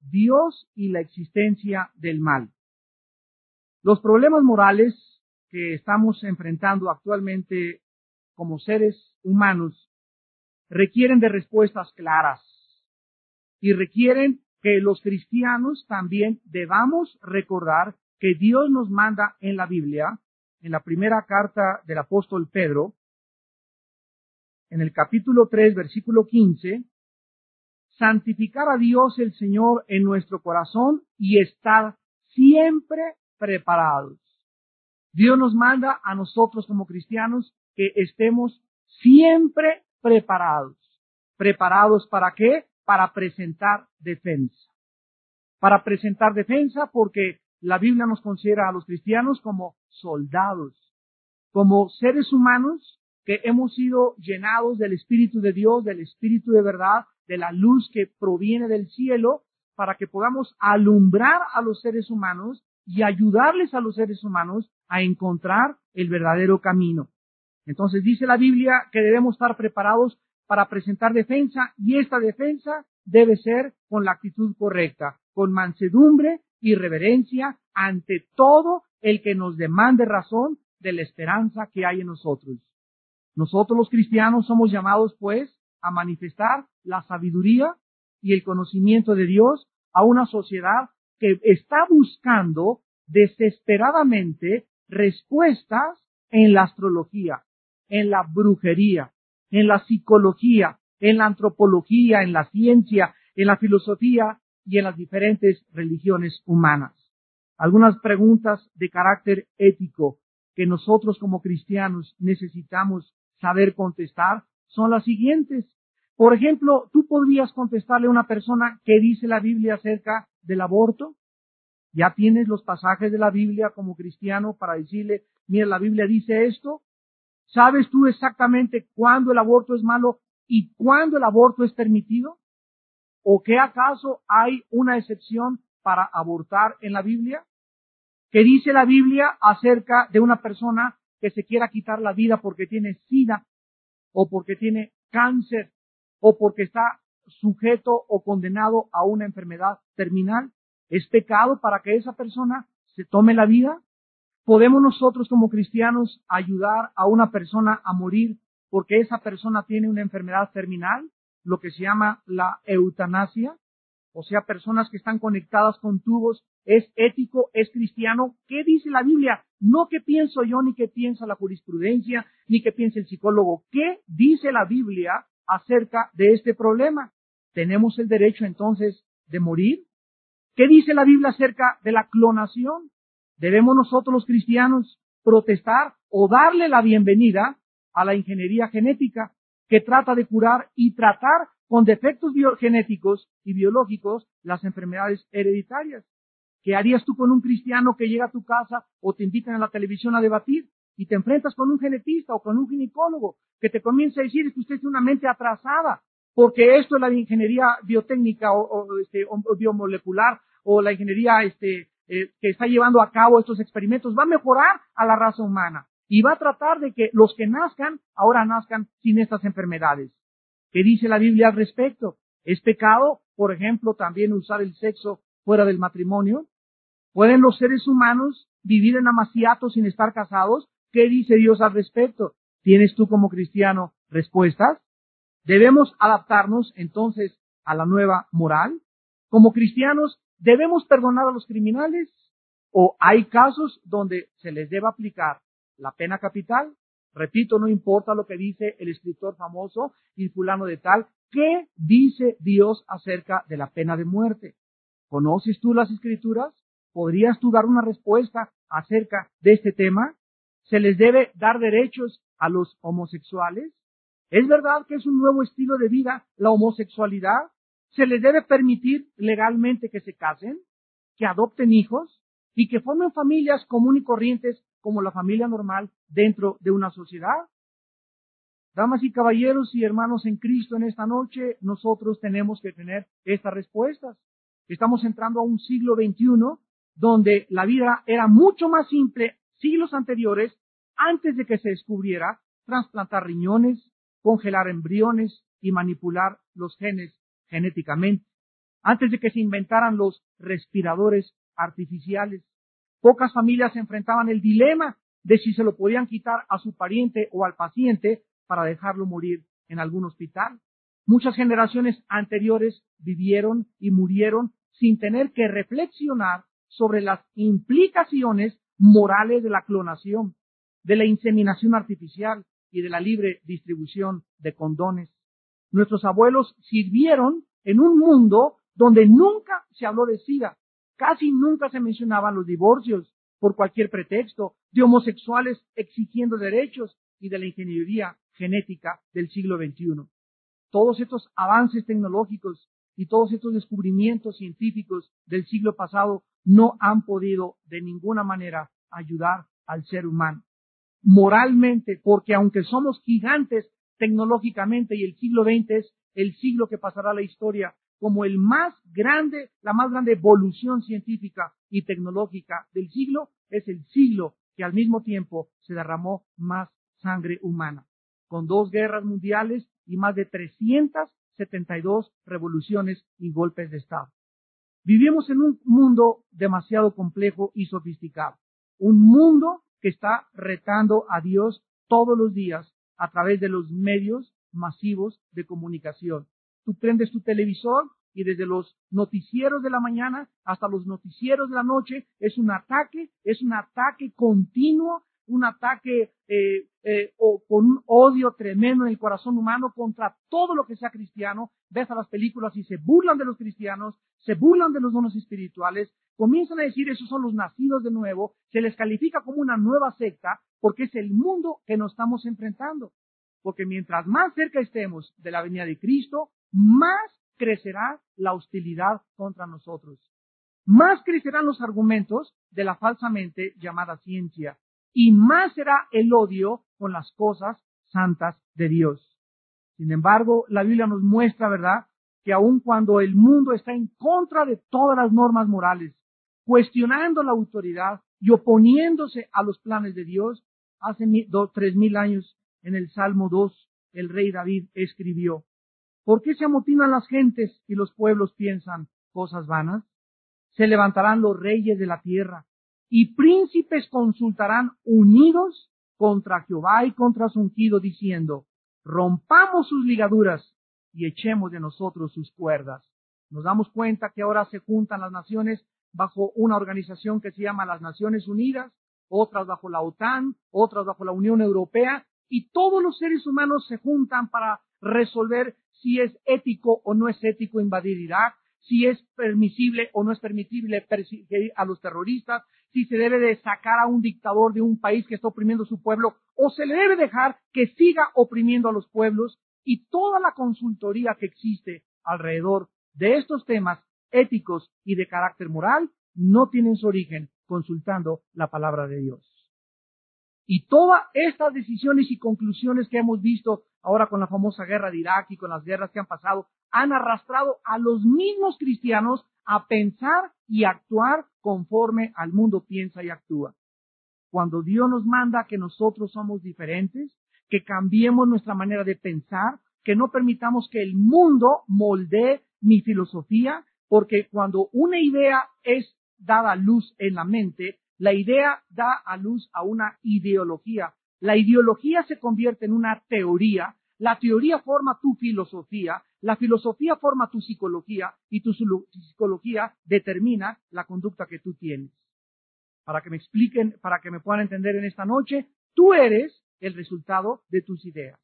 Dios y la existencia del mal. Los problemas morales que estamos enfrentando actualmente como seres humanos requieren de respuestas claras y requieren que los cristianos también debamos recordar que Dios nos manda en la Biblia, en la primera carta del apóstol Pedro, en el capítulo 3, versículo 15, santificar a Dios el Señor en nuestro corazón y estar siempre preparados. Dios nos manda a nosotros como cristianos que estemos siempre preparados. ¿Preparados para qué? Para presentar defensa. Para presentar defensa porque la Biblia nos considera a los cristianos como soldados, como seres humanos que hemos sido llenados del Espíritu de Dios, del Espíritu de verdad, de la luz que proviene del cielo, para que podamos alumbrar a los seres humanos y ayudarles a los seres humanos a encontrar el verdadero camino. Entonces dice la Biblia que debemos estar preparados para presentar defensa y esta defensa debe ser con la actitud correcta, con mansedumbre y reverencia ante todo el que nos demande razón de la esperanza que hay en nosotros. Nosotros los cristianos somos llamados pues a manifestar la sabiduría y el conocimiento de Dios a una sociedad que está buscando desesperadamente respuestas en la astrología, en la brujería, en la psicología, en la antropología, en la ciencia, en la filosofía y en las diferentes religiones humanas. Algunas preguntas de carácter ético que nosotros como cristianos necesitamos saber contestar son las siguientes. Por ejemplo, tú podrías contestarle a una persona que dice la Biblia acerca del aborto. Ya tienes los pasajes de la Biblia como cristiano para decirle, mira, la Biblia dice esto. ¿Sabes tú exactamente cuándo el aborto es malo y cuándo el aborto es permitido? ¿O qué acaso hay una excepción para abortar en la Biblia? ¿Qué dice la Biblia acerca de una persona que se quiera quitar la vida porque tiene sida o porque tiene cáncer o porque está sujeto o condenado a una enfermedad terminal? ¿Es pecado para que esa persona se tome la vida? ¿Podemos nosotros como cristianos ayudar a una persona a morir porque esa persona tiene una enfermedad terminal? Lo que se llama la eutanasia. O sea, personas que están conectadas con tubos. ¿Es ético? ¿Es cristiano? ¿Qué dice la Biblia? No qué pienso yo, ni qué piensa la jurisprudencia, ni qué piensa el psicólogo. ¿Qué dice la Biblia acerca de este problema? ¿Tenemos el derecho entonces de morir? ¿Qué dice la Biblia acerca de la clonación? ¿Debemos nosotros los cristianos protestar o darle la bienvenida a la ingeniería genética que trata de curar y tratar con defectos genéticos y biológicos las enfermedades hereditarias? ¿Qué harías tú con un cristiano que llega a tu casa o te invitan a la televisión a debatir y te enfrentas con un genetista o con un ginecólogo que te comienza a decir que usted tiene una mente atrasada porque esto es la ingeniería biotécnica o, este, biomolecular o la ingeniería este, eh, que está llevando a cabo estos experimentos va a mejorar a la raza humana y va a tratar de que los que nazcan ahora nazcan sin estas enfermedades. ¿Qué dice la Biblia al respecto? ¿Es pecado, por ejemplo, también usar el sexo fuera del matrimonio? ¿Pueden los seres humanos vivir en amaciato sin estar casados? ¿Qué dice Dios al respecto? ¿Tienes tú como cristiano respuestas? Debemos adaptarnos entonces a la nueva moral. Como cristianos, ¿debemos perdonar a los criminales? ¿O hay casos donde se les debe aplicar la pena capital? Repito, no importa lo que dice el escritor famoso y fulano de tal. ¿Qué dice Dios acerca de la pena de muerte? ¿Conoces tú las escrituras? ¿Podrías tú dar una respuesta acerca de este tema? ¿Se les debe dar derechos a los homosexuales? ¿Es verdad que es un nuevo estilo de vida la homosexualidad? ¿Se les debe permitir legalmente que se casen, que adopten hijos y que formen familias comunes y corrientes como la familia normal dentro de una sociedad? Damas y caballeros y hermanos en Cristo en esta noche, nosotros tenemos que tener estas respuestas. Estamos entrando a un siglo XXI donde la vida era mucho más simple siglos anteriores antes de que se descubriera trasplantar riñones, congelar embriones y manipular los genes genéticamente. antes de que se inventaran los respiradores artificiales. Pocas familias enfrentaban el dilema de si se lo podían quitar a su pariente o al paciente para dejarlo morir en algún hospital. Muchas generaciones anteriores vivieron y murieron sin tener que reflexionar sobre las implicaciones morales de la clonación, de la inseminación artificial y de la libre distribución de condones. Nuestros abuelos sirvieron en un mundo donde nunca se habló de SIDA, casi nunca se mencionaban los divorcios por cualquier pretexto, de homosexuales exigiendo derechos y de la ingeniería genética del siglo XXI. Todos estos avances tecnológicos y todos estos descubrimientos científicos del siglo pasado no han podido de ninguna manera ayudar al ser humano. Moralmente, porque aunque somos gigantes tecnológicamente y el siglo XX es el siglo que pasará la historia como el más grande, la más grande evolución científica y tecnológica del siglo, es el siglo que al mismo tiempo se derramó más sangre humana, con dos guerras mundiales y más de 372 revoluciones y golpes de Estado. Vivimos en un mundo demasiado complejo y sofisticado, un mundo que está retando a Dios todos los días a través de los medios masivos de comunicación. Tú prendes tu televisor y desde los noticieros de la mañana hasta los noticieros de la noche es un ataque, es un ataque continuo, un ataque eh, eh, o con un odio tremendo en el corazón humano contra todo lo que sea cristiano. Ves a las películas y se burlan de los cristianos, se burlan de los dones espirituales, comienzan a decir esos son los nacidos de nuevo, se les califica como una nueva secta porque es el mundo que nos estamos enfrentando. Porque mientras más cerca estemos de la venida de Cristo, más crecerá la hostilidad contra nosotros. Más crecerán los argumentos de la falsamente llamada ciencia y más será el odio con las cosas santas de Dios. Sin embargo, la Biblia nos muestra, ¿verdad?, que aun cuando el mundo está en contra de todas las normas morales, cuestionando la autoridad y oponiéndose a los planes de Dios, hace tres mil años en el Salmo 2, el rey David escribió, ¿Por qué se amotinan las gentes y los pueblos piensan cosas vanas? Se levantarán los reyes de la tierra y príncipes consultarán unidos contra Jehová y contra su ungido, diciendo, rompamos sus ligaduras y echemos de nosotros sus cuerdas. Nos damos cuenta que ahora se juntan las naciones bajo una organización que se llama las Naciones Unidas, otras bajo la OTAN, otras bajo la Unión Europea, y todos los seres humanos se juntan para resolver si es ético o no es ético invadir Irak, si es permisible o no es permisible perseguir a los terroristas, si se debe de sacar a un dictador de un país que está oprimiendo a su pueblo o se le debe dejar que siga oprimiendo a los pueblos y toda la consultoría que existe alrededor de estos temas éticos y de carácter moral no tienen su origen consultando la palabra de Dios. Y todas estas decisiones y conclusiones que hemos visto ahora con la famosa guerra de Irak y con las guerras que han pasado, han arrastrado a los mismos cristianos a pensar y actuar conforme al mundo piensa y actúa. Cuando Dios nos manda que nosotros somos diferentes, que cambiemos nuestra manera de pensar, que no permitamos que el mundo moldee mi filosofía, porque cuando una idea es dada a luz en la mente, la idea da a luz a una ideología. La ideología se convierte en una teoría, la teoría forma tu filosofía, la filosofía forma tu psicología y tu psicología determina la conducta que tú tienes. Para que me expliquen, para que me puedan entender en esta noche, tú eres el resultado de tus ideas.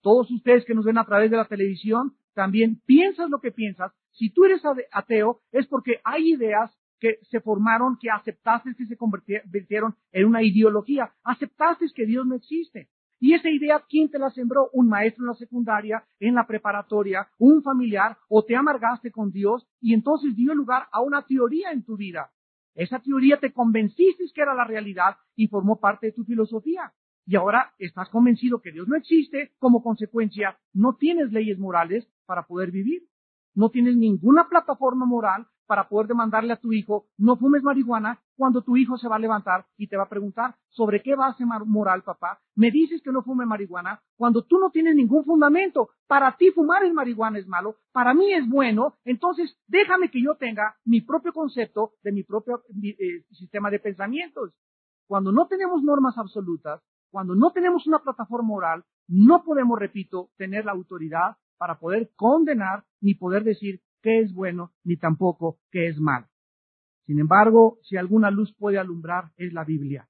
Todos ustedes que nos ven a través de la televisión, también piensas lo que piensas. Si tú eres ateo, es porque hay ideas que se formaron, que aceptaste que se convirtieron en una ideología. Aceptaste que Dios no existe. Y esa idea, ¿quién te la sembró? Un maestro en la secundaria, en la preparatoria, un familiar, o te amargaste con Dios y entonces dio lugar a una teoría en tu vida. Esa teoría te convenciste que era la realidad y formó parte de tu filosofía. Y ahora estás convencido que Dios no existe, como consecuencia no tienes leyes morales para poder vivir. No tienes ninguna plataforma moral para poder demandarle a tu hijo, no fumes marihuana, cuando tu hijo se va a levantar y te va a preguntar, ¿sobre qué base moral, papá? Me dices que no fume marihuana cuando tú no tienes ningún fundamento. Para ti fumar el marihuana es malo, para mí es bueno, entonces déjame que yo tenga mi propio concepto de mi propio eh, sistema de pensamientos. Cuando no tenemos normas absolutas, cuando no tenemos una plataforma moral, no podemos, repito, tener la autoridad para poder condenar ni poder decir qué es bueno ni tampoco qué es malo. Sin embargo, si alguna luz puede alumbrar, es la Biblia.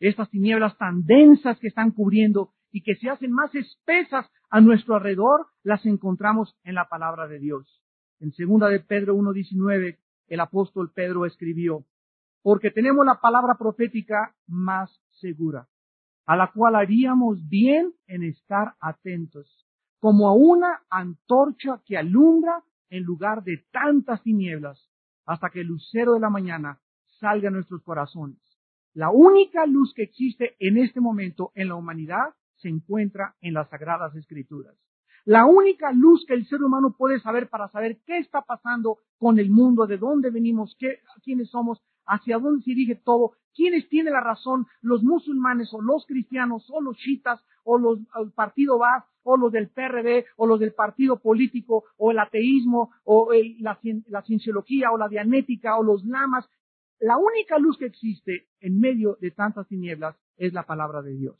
Estas tinieblas tan densas que están cubriendo y que se hacen más espesas a nuestro alrededor, las encontramos en la palabra de Dios. En segunda de Pedro 1.19, el apóstol Pedro escribió, porque tenemos la palabra profética más segura, a la cual haríamos bien en estar atentos, como a una antorcha que alumbra en lugar de tantas tinieblas, hasta que el lucero de la mañana salga a nuestros corazones. La única luz que existe en este momento en la humanidad se encuentra en las sagradas escrituras. La única luz que el ser humano puede saber para saber qué está pasando con el mundo, de dónde venimos, qué, quiénes somos, hacia dónde se dirige todo, quiénes tienen la razón, los musulmanes o los cristianos o los chiitas o los el partido Baas o los del PRD o los del partido político o el ateísmo o la, la cienciología o la dianética o los lamas. La única luz que existe en medio de tantas tinieblas es la palabra de Dios.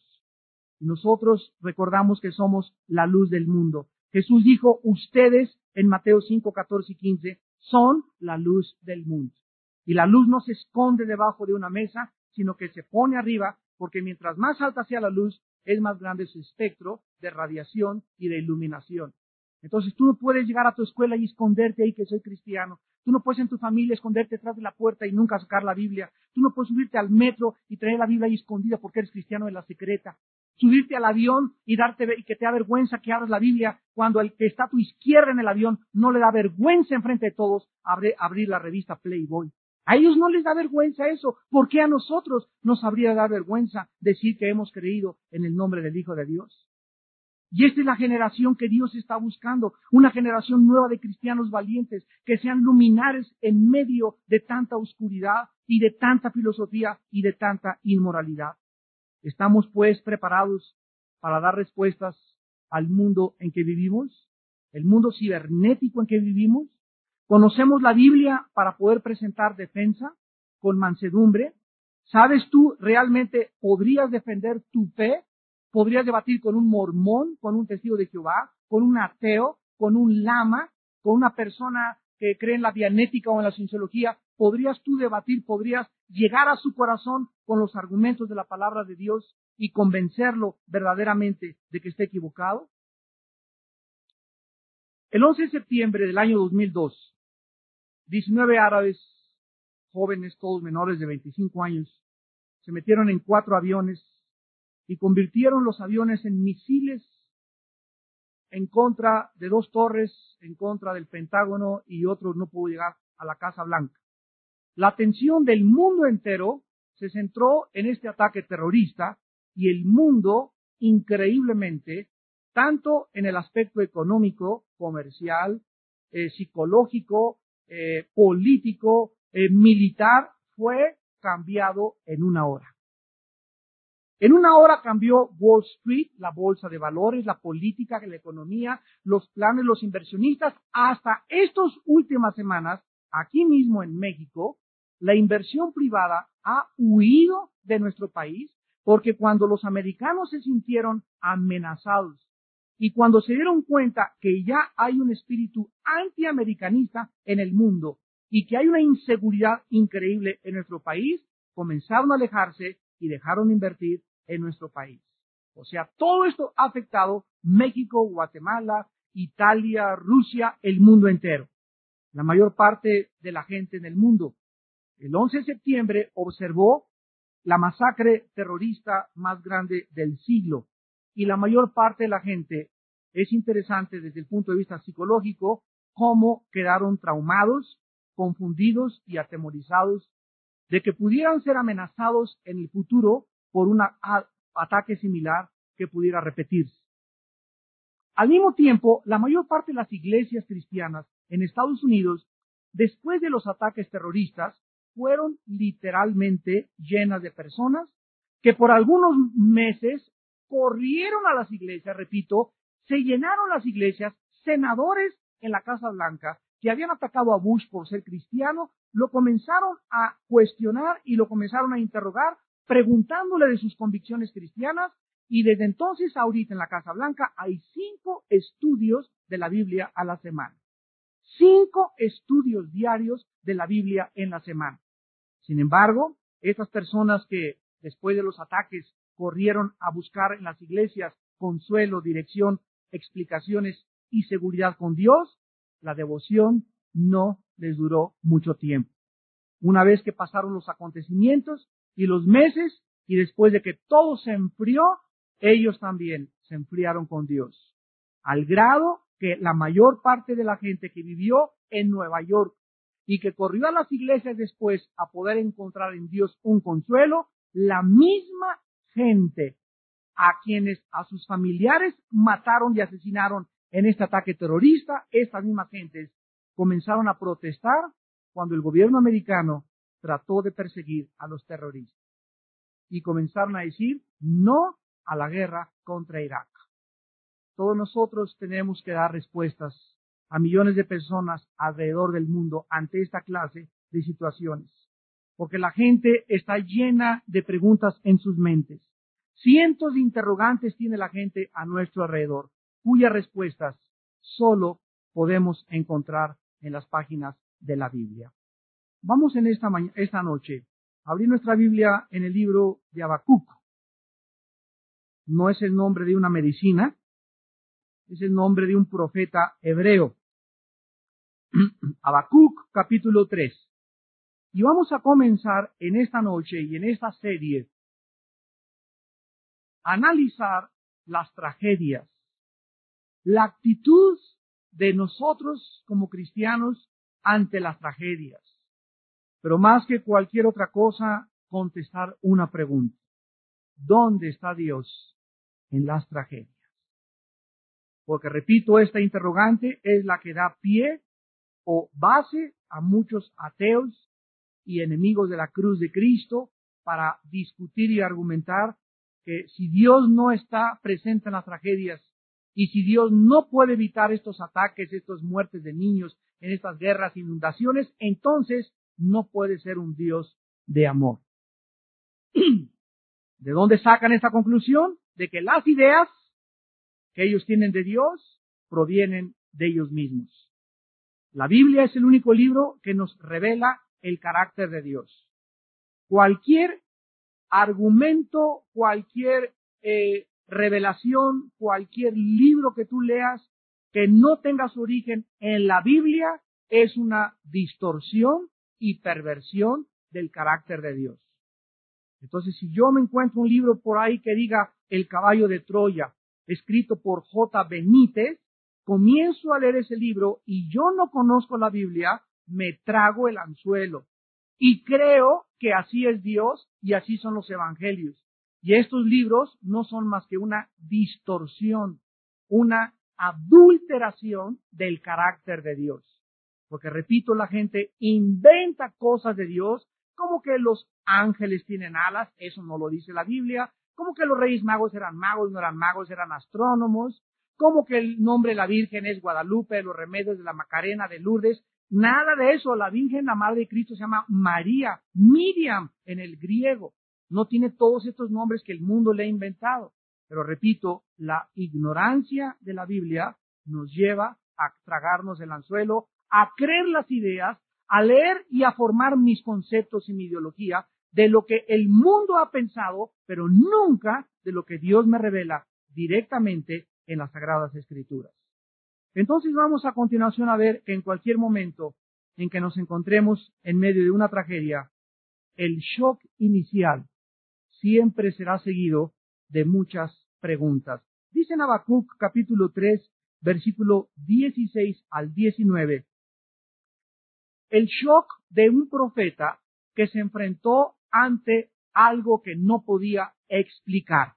Nosotros recordamos que somos la luz del mundo. Jesús dijo, ustedes en Mateo 5, 14 y 15 son la luz del mundo. Y la luz no se esconde debajo de una mesa, sino que se pone arriba, porque mientras más alta sea la luz, es más grande su espectro de radiación y de iluminación. Entonces tú no puedes llegar a tu escuela y esconderte ahí que soy cristiano. Tú no puedes en tu familia esconderte detrás de la puerta y nunca sacar la Biblia. Tú no puedes subirte al metro y traer la Biblia ahí escondida porque eres cristiano en la secreta. Subirte al avión y darte y que te da vergüenza que abras la Biblia cuando el que está a tu izquierda en el avión no le da vergüenza enfrente de todos abrir la revista Playboy. A ellos no les da vergüenza eso. ¿Por qué a nosotros nos habría dar vergüenza decir que hemos creído en el nombre del Hijo de Dios? Y esta es la generación que Dios está buscando, una generación nueva de cristianos valientes, que sean luminares en medio de tanta oscuridad y de tanta filosofía y de tanta inmoralidad. ¿Estamos pues preparados para dar respuestas al mundo en que vivimos? ¿El mundo cibernético en que vivimos? ¿Conocemos la Biblia para poder presentar defensa con mansedumbre? ¿Sabes tú realmente podrías defender tu fe? ¿Podrías debatir con un mormón, con un testigo de Jehová, con un ateo, con un lama, con una persona que cree en la dianética o en la cienciología? ¿Podrías tú debatir, podrías llegar a su corazón con los argumentos de la palabra de Dios y convencerlo verdaderamente de que esté equivocado? El 11 de septiembre del año 2002, 19 árabes, jóvenes, todos menores de 25 años, se metieron en cuatro aviones y convirtieron los aviones en misiles en contra de dos torres, en contra del Pentágono y otro no pudo llegar a la Casa Blanca. La atención del mundo entero se centró en este ataque terrorista y el mundo, increíblemente, tanto en el aspecto económico, comercial, eh, psicológico, eh, político, eh, militar, fue cambiado en una hora. En una hora cambió Wall Street, la bolsa de valores, la política, la economía, los planes, los inversionistas. Hasta estas últimas semanas, aquí mismo en México, la inversión privada ha huido de nuestro país porque cuando los americanos se sintieron amenazados y cuando se dieron cuenta que ya hay un espíritu antiamericanista en el mundo y que hay una inseguridad increíble en nuestro país, comenzaron a alejarse y dejaron de invertir en nuestro país. O sea, todo esto ha afectado México, Guatemala, Italia, Rusia, el mundo entero. La mayor parte de la gente en el mundo. El 11 de septiembre observó la masacre terrorista más grande del siglo y la mayor parte de la gente es interesante desde el punto de vista psicológico cómo quedaron traumados, confundidos y atemorizados de que pudieran ser amenazados en el futuro por un ataque similar que pudiera repetirse. Al mismo tiempo, la mayor parte de las iglesias cristianas en Estados Unidos, después de los ataques terroristas, fueron literalmente llenas de personas que por algunos meses corrieron a las iglesias, repito, se llenaron las iglesias, senadores en la Casa Blanca que habían atacado a Bush por ser cristiano, lo comenzaron a cuestionar y lo comenzaron a interrogar, preguntándole de sus convicciones cristianas, y desde entonces ahorita en la Casa Blanca hay cinco estudios de la Biblia a la semana. Cinco estudios diarios de la Biblia en la semana. Sin embargo, estas personas que después de los ataques corrieron a buscar en las iglesias consuelo, dirección, explicaciones y seguridad con Dios, la devoción no les duró mucho tiempo. Una vez que pasaron los acontecimientos y los meses, y después de que todo se enfrió, ellos también se enfriaron con Dios. Al grado que la mayor parte de la gente que vivió en Nueva York y que corrió a las iglesias después a poder encontrar en Dios un consuelo, la misma gente a quienes a sus familiares mataron y asesinaron en este ataque terrorista, estas mismas gentes comenzaron a protestar cuando el gobierno americano trató de perseguir a los terroristas. Y comenzaron a decir no a la guerra contra Irak. Todos nosotros tenemos que dar respuestas a millones de personas alrededor del mundo ante esta clase de situaciones. Porque la gente está llena de preguntas en sus mentes. Cientos de interrogantes tiene la gente a nuestro alrededor cuyas respuestas solo podemos encontrar en las páginas de la Biblia. Vamos en esta, esta noche a abrir nuestra Biblia en el libro de Habacuc. No es el nombre de una medicina, es el nombre de un profeta hebreo. Habacuc capítulo 3. Y vamos a comenzar en esta noche y en esta serie analizar las tragedias la actitud de nosotros como cristianos ante las tragedias. Pero más que cualquier otra cosa, contestar una pregunta. ¿Dónde está Dios en las tragedias? Porque repito, esta interrogante es la que da pie o base a muchos ateos y enemigos de la cruz de Cristo para discutir y argumentar que si Dios no está presente en las tragedias, y si Dios no puede evitar estos ataques, estas muertes de niños en estas guerras, inundaciones, entonces no puede ser un Dios de amor. ¿De dónde sacan esta conclusión? De que las ideas que ellos tienen de Dios provienen de ellos mismos. La Biblia es el único libro que nos revela el carácter de Dios. Cualquier argumento, cualquier eh, revelación, cualquier libro que tú leas que no tenga su origen en la Biblia es una distorsión y perversión del carácter de Dios. Entonces, si yo me encuentro un libro por ahí que diga El caballo de Troya, escrito por J. Benítez, comienzo a leer ese libro y yo no conozco la Biblia, me trago el anzuelo. Y creo que así es Dios y así son los evangelios. Y estos libros no son más que una distorsión, una adulteración del carácter de Dios. Porque repito, la gente inventa cosas de Dios, como que los ángeles tienen alas, eso no lo dice la Biblia, como que los reyes magos eran magos, no eran magos, eran astrónomos, como que el nombre de la Virgen es Guadalupe, los remedios de la Macarena, de Lourdes, nada de eso. La Virgen, la Madre de Cristo, se llama María, Miriam en el griego no tiene todos estos nombres que el mundo le ha inventado. Pero repito, la ignorancia de la Biblia nos lleva a tragarnos el anzuelo, a creer las ideas, a leer y a formar mis conceptos y mi ideología de lo que el mundo ha pensado, pero nunca de lo que Dios me revela directamente en las Sagradas Escrituras. Entonces vamos a continuación a ver que en cualquier momento en que nos encontremos en medio de una tragedia, el shock inicial siempre será seguido de muchas preguntas. Dice en Habacuc capítulo 3, versículo 16 al 19, el shock de un profeta que se enfrentó ante algo que no podía explicar.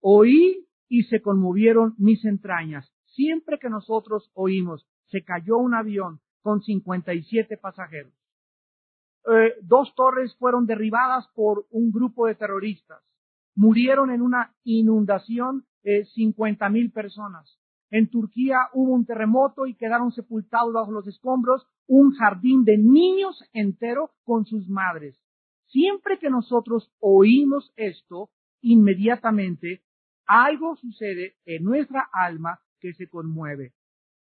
Oí y se conmovieron mis entrañas. Siempre que nosotros oímos, se cayó un avión con 57 pasajeros. Eh, dos torres fueron derribadas por un grupo de terroristas. Murieron en una inundación eh, 50 mil personas. En Turquía hubo un terremoto y quedaron sepultados bajo los escombros un jardín de niños entero con sus madres. Siempre que nosotros oímos esto, inmediatamente algo sucede en nuestra alma que se conmueve.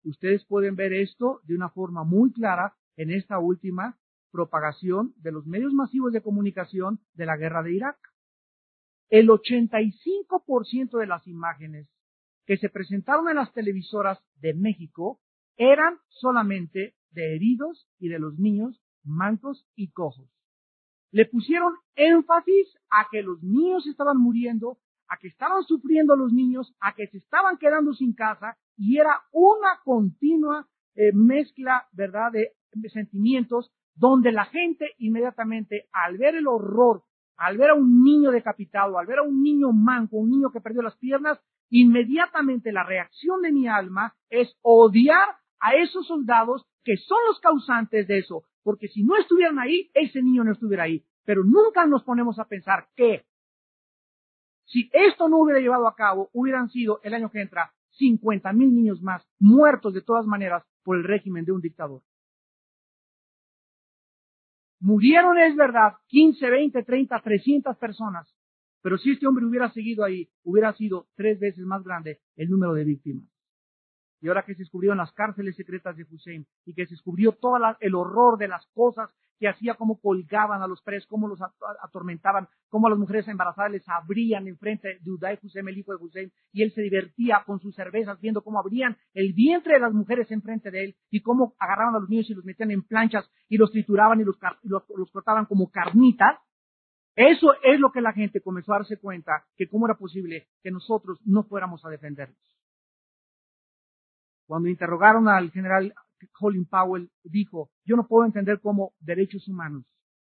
Ustedes pueden ver esto de una forma muy clara en esta última propagación de los medios masivos de comunicación de la guerra de Irak. El 85% de las imágenes que se presentaron en las televisoras de México eran solamente de heridos y de los niños mancos y cojos. Le pusieron énfasis a que los niños estaban muriendo, a que estaban sufriendo los niños, a que se estaban quedando sin casa y era una continua eh, mezcla, ¿verdad?, de sentimientos donde la gente inmediatamente al ver el horror, al ver a un niño decapitado, al ver a un niño manco, un niño que perdió las piernas, inmediatamente la reacción de mi alma es odiar a esos soldados que son los causantes de eso, porque si no estuvieran ahí, ese niño no estuviera ahí. Pero nunca nos ponemos a pensar que si esto no hubiera llevado a cabo, hubieran sido el año que entra 50 mil niños más muertos de todas maneras por el régimen de un dictador. Murieron, es verdad, 15, 20, 30, 300 personas. Pero si este hombre hubiera seguido ahí, hubiera sido tres veces más grande el número de víctimas. Y ahora que se descubrieron las cárceles secretas de Hussein y que se descubrió todo el horror de las cosas que hacía, cómo colgaban a los presos, cómo los atormentaban, cómo a las mujeres embarazadas les abrían enfrente de Uday Hussein, el hijo de Hussein, y él se divertía con sus cervezas viendo cómo abrían el vientre de las mujeres enfrente de él y cómo agarraban a los niños y los metían en planchas y los trituraban y los, los cortaban como carnitas. Eso es lo que la gente comenzó a darse cuenta, que cómo era posible que nosotros no fuéramos a defenderlos. Cuando interrogaron al general Colin Powell, dijo, yo no puedo entender cómo derechos humanos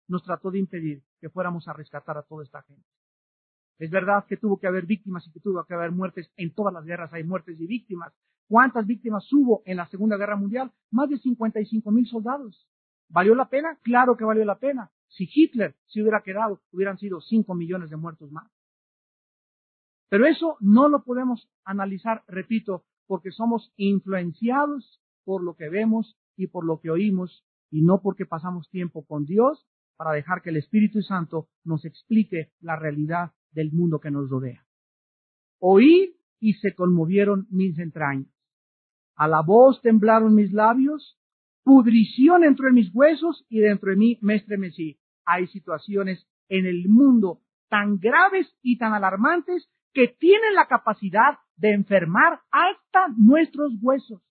nos trató de impedir que fuéramos a rescatar a toda esta gente. Es verdad que tuvo que haber víctimas y que tuvo que haber muertes. En todas las guerras hay muertes y víctimas. ¿Cuántas víctimas hubo en la Segunda Guerra Mundial? Más de 55 mil soldados. ¿Valió la pena? Claro que valió la pena. Si Hitler se hubiera quedado, hubieran sido 5 millones de muertos más. Pero eso no lo podemos analizar, repito, porque somos influenciados por lo que vemos y por lo que oímos y no porque pasamos tiempo con Dios para dejar que el Espíritu Santo nos explique la realidad del mundo que nos rodea. Oí y se conmovieron mis entrañas. A la voz temblaron mis labios, pudrición entró en mis huesos y dentro de mí me estremecí. Hay situaciones en el mundo tan graves y tan alarmantes que tienen la capacidad de enfermar hasta nuestros huesos.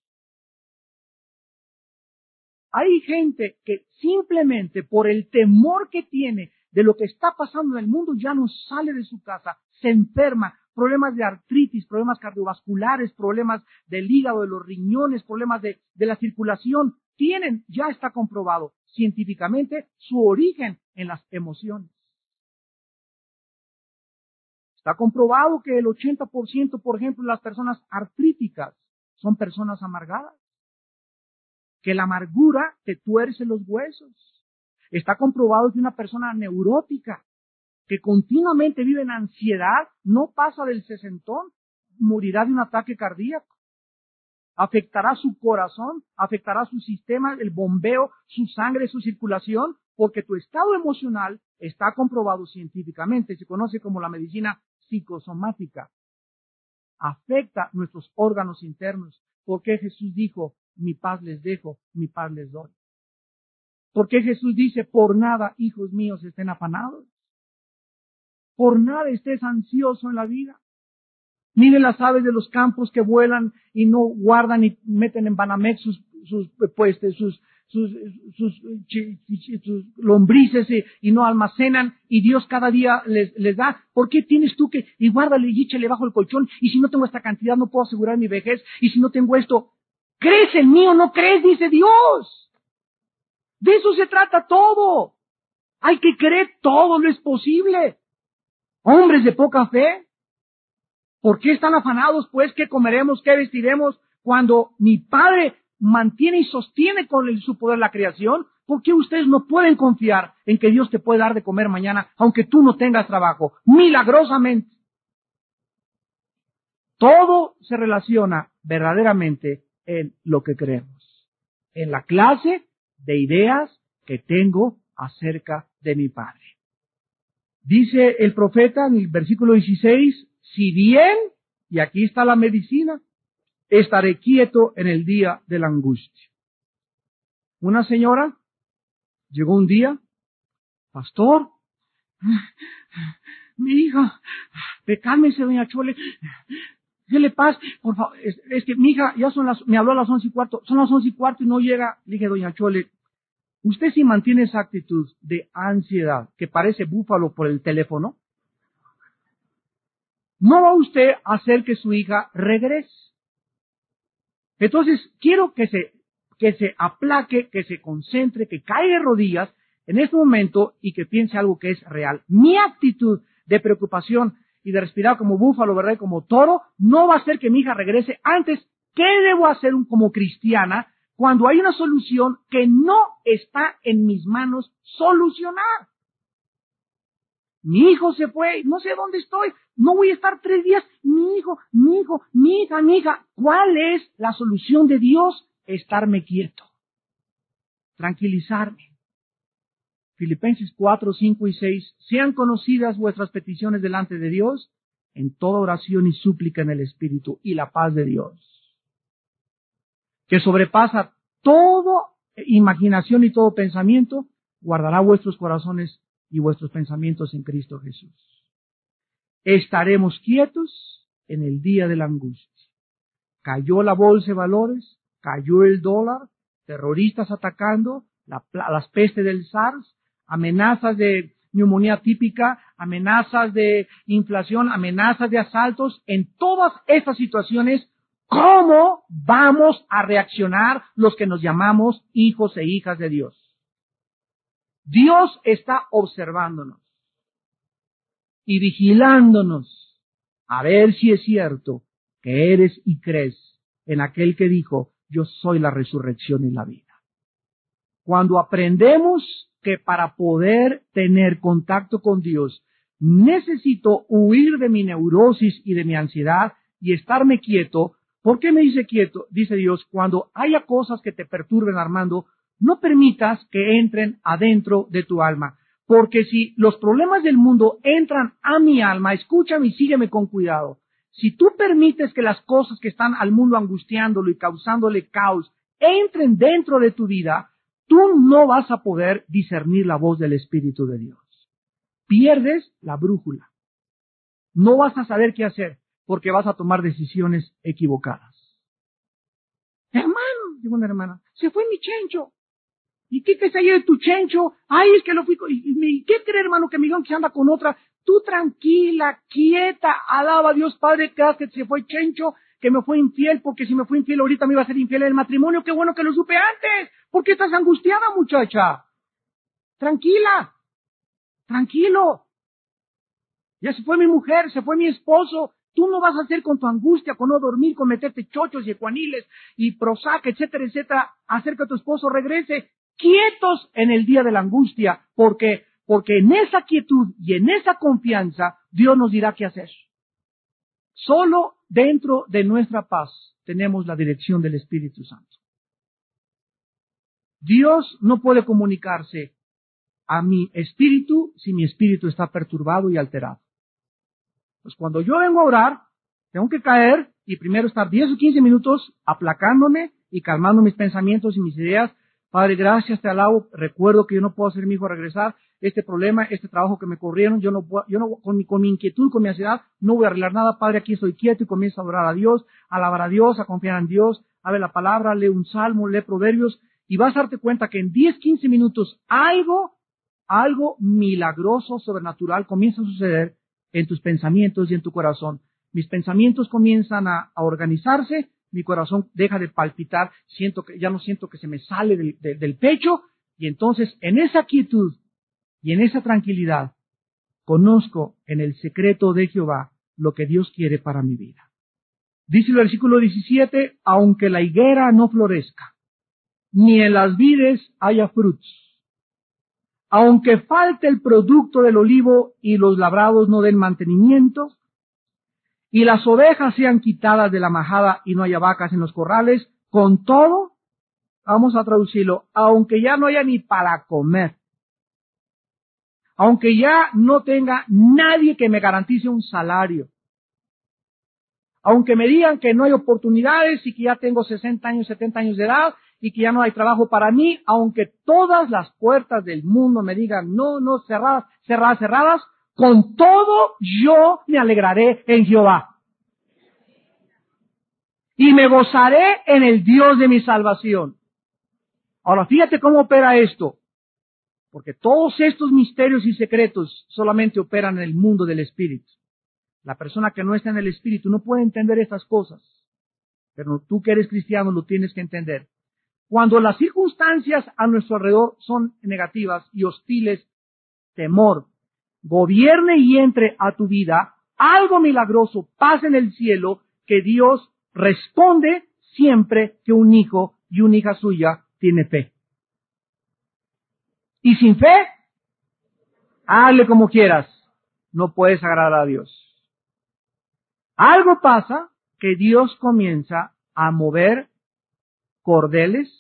Hay gente que simplemente por el temor que tiene de lo que está pasando en el mundo ya no sale de su casa, se enferma, problemas de artritis, problemas cardiovasculares, problemas del hígado, de los riñones, problemas de, de la circulación, tienen, ya está comprobado científicamente, su origen en las emociones. Está comprobado que el 80%, por ejemplo, de las personas artríticas son personas amargadas. Que la amargura te tuerce los huesos. Está comprobado que una persona neurótica, que continuamente vive en ansiedad, no pasa del sesentón, morirá de un ataque cardíaco. Afectará su corazón, afectará su sistema, el bombeo, su sangre, su circulación, porque tu estado emocional está comprobado científicamente, se conoce como la medicina psicosomática, afecta nuestros órganos internos. ¿Por qué Jesús dijo, mi paz les dejo, mi paz les doy? ¿Por qué Jesús dice, por nada, hijos míos, estén afanados? Por nada estés ansioso en la vida. Miren las aves de los campos que vuelan y no guardan y meten en Banamex sus, sus, pues, sus, sus, sus, sus lombrices y, no almacenan y Dios cada día les, les, da. ¿Por qué tienes tú que, y guárdale y échale bajo el colchón y si no tengo esta cantidad no puedo asegurar mi vejez y si no tengo esto, crees en mí o no crees, dice Dios. De eso se trata todo. Hay que creer todo lo es posible. Hombres de poca fe. ¿Por qué están afanados pues? ¿Qué comeremos? ¿Qué vestiremos? Cuando mi Padre mantiene y sostiene con su poder la creación, ¿por qué ustedes no pueden confiar en que Dios te puede dar de comer mañana, aunque tú no tengas trabajo? Milagrosamente. Todo se relaciona verdaderamente en lo que creemos, en la clase de ideas que tengo acerca de mi Padre. Dice el profeta en el versículo 16, si bien, y aquí está la medicina, estaré quieto en el día de la angustia. Una señora llegó un día, pastor, mi hija, cálmese, doña Chole, ¿qué le pasa? Por favor, es, que mi hija ya son las, me habló a las once y cuarto, son las once y cuarto y no llega. Le dije, doña Chole, usted si mantiene esa actitud de ansiedad que parece búfalo por el teléfono, no va usted a hacer que su hija regrese. Entonces, quiero que se, que se aplaque, que se concentre, que caiga de rodillas en este momento y que piense algo que es real. Mi actitud de preocupación y de respirar como búfalo, ¿verdad? como toro, no va a hacer que mi hija regrese antes. ¿Qué debo hacer como cristiana cuando hay una solución que no está en mis manos solucionar? Mi hijo se fue, no sé dónde estoy, no voy a estar tres días. Mi hijo, mi hijo, mi hija, mi hija. ¿Cuál es la solución de Dios? Estarme quieto. Tranquilizarme. Filipenses 4, 5 y 6. Sean conocidas vuestras peticiones delante de Dios en toda oración y súplica en el Espíritu y la paz de Dios. Que sobrepasa toda imaginación y todo pensamiento, guardará vuestros corazones y vuestros pensamientos en Cristo Jesús. Estaremos quietos en el día de la angustia. Cayó la bolsa de valores, cayó el dólar, terroristas atacando, las pestes del SARS, amenazas de neumonía típica, amenazas de inflación, amenazas de asaltos. En todas estas situaciones, ¿cómo vamos a reaccionar los que nos llamamos hijos e hijas de Dios? Dios está observándonos y vigilándonos a ver si es cierto que eres y crees en aquel que dijo, yo soy la resurrección y la vida. Cuando aprendemos que para poder tener contacto con Dios necesito huir de mi neurosis y de mi ansiedad y estarme quieto, ¿por qué me dice quieto? Dice Dios, cuando haya cosas que te perturben, Armando, no permitas que entren adentro de tu alma. Porque si los problemas del mundo entran a mi alma, escúchame y sígueme con cuidado. Si tú permites que las cosas que están al mundo angustiándolo y causándole caos entren dentro de tu vida, tú no vas a poder discernir la voz del Espíritu de Dios. Pierdes la brújula. No vas a saber qué hacer porque vas a tomar decisiones equivocadas. Hermano, dijo una hermana, se fue mi chencho. ¿Y qué que se de tu chencho? Ay, es que lo fui. ¿Y qué cree, hermano, que Miguel que anda con otra? Tú tranquila, quieta, alaba a Dios Padre, que que se fue chencho, que me fue infiel, porque si me fue infiel ahorita me iba a ser infiel en el matrimonio. Qué bueno que lo supe antes. ¿Por qué estás angustiada, muchacha? Tranquila. Tranquilo. Ya se fue mi mujer, se fue mi esposo. Tú no vas a hacer con tu angustia, con no dormir, con meterte chochos y ecuaniles y prosac, etcétera, etcétera, hacer que tu esposo regrese quietos en el día de la angustia, porque, porque en esa quietud y en esa confianza Dios nos dirá qué hacer. Solo dentro de nuestra paz tenemos la dirección del Espíritu Santo. Dios no puede comunicarse a mi espíritu si mi espíritu está perturbado y alterado. Pues cuando yo vengo a orar, tengo que caer y primero estar 10 o 15 minutos aplacándome y calmando mis pensamientos y mis ideas Padre, gracias, te alabo. Recuerdo que yo no puedo hacer mi hijo regresar. Este problema, este trabajo que me corrieron, yo no puedo, yo no, con mi, con mi inquietud, con mi ansiedad, no voy a arreglar nada. Padre, aquí estoy quieto y comienzo a adorar a Dios, a alabar a Dios, a confiar en Dios. Abre la palabra, lee un salmo, lee proverbios y vas a darte cuenta que en 10, 15 minutos algo, algo milagroso, sobrenatural comienza a suceder en tus pensamientos y en tu corazón. Mis pensamientos comienzan a organizarse, mi corazón deja de palpitar, siento que ya no siento que se me sale del, pecho y entonces en esa quietud y en esa tranquilidad conozco en el secreto de Jehová lo que Dios quiere para mi vida. Dice el versículo 17, aunque la higuera no florezca, ni en las vides haya frutos, aunque falte el producto del olivo y los labrados no den mantenimiento, y las ovejas sean quitadas de la majada y no haya vacas en los corrales, con todo, vamos a traducirlo, aunque ya no haya ni para comer, aunque ya no tenga nadie que me garantice un salario, aunque me digan que no hay oportunidades y que ya tengo 60 años, 70 años de edad y que ya no hay trabajo para mí, aunque todas las puertas del mundo me digan no, no, cerradas, cerradas, cerradas, con todo yo me alegraré en Jehová. Y me gozaré en el Dios de mi salvación. Ahora fíjate cómo opera esto. Porque todos estos misterios y secretos solamente operan en el mundo del Espíritu. La persona que no está en el Espíritu no puede entender estas cosas. Pero tú que eres cristiano lo tienes que entender. Cuando las circunstancias a nuestro alrededor son negativas y hostiles, temor, gobierne y entre a tu vida, algo milagroso pasa en el cielo que Dios responde siempre que un hijo y una hija suya tiene fe. Y sin fe, hazle como quieras, no puedes agradar a Dios. Algo pasa que Dios comienza a mover cordeles,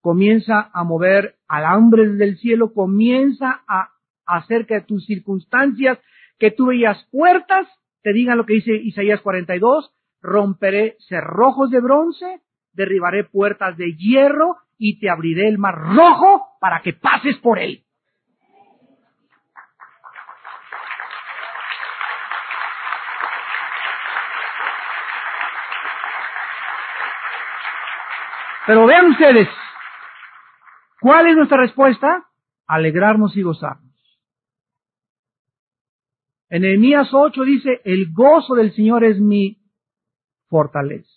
comienza a mover alambres del cielo, comienza a hacer que tus circunstancias, que tú veías puertas, te digan lo que dice Isaías 42, romperé cerrojos de bronce, derribaré puertas de hierro y te abriré el mar rojo para que pases por él. Pero vean ustedes, ¿cuál es nuestra respuesta? Alegrarnos y gozarnos. En Nehemías 8 dice, el gozo del Señor es mi fortaleza.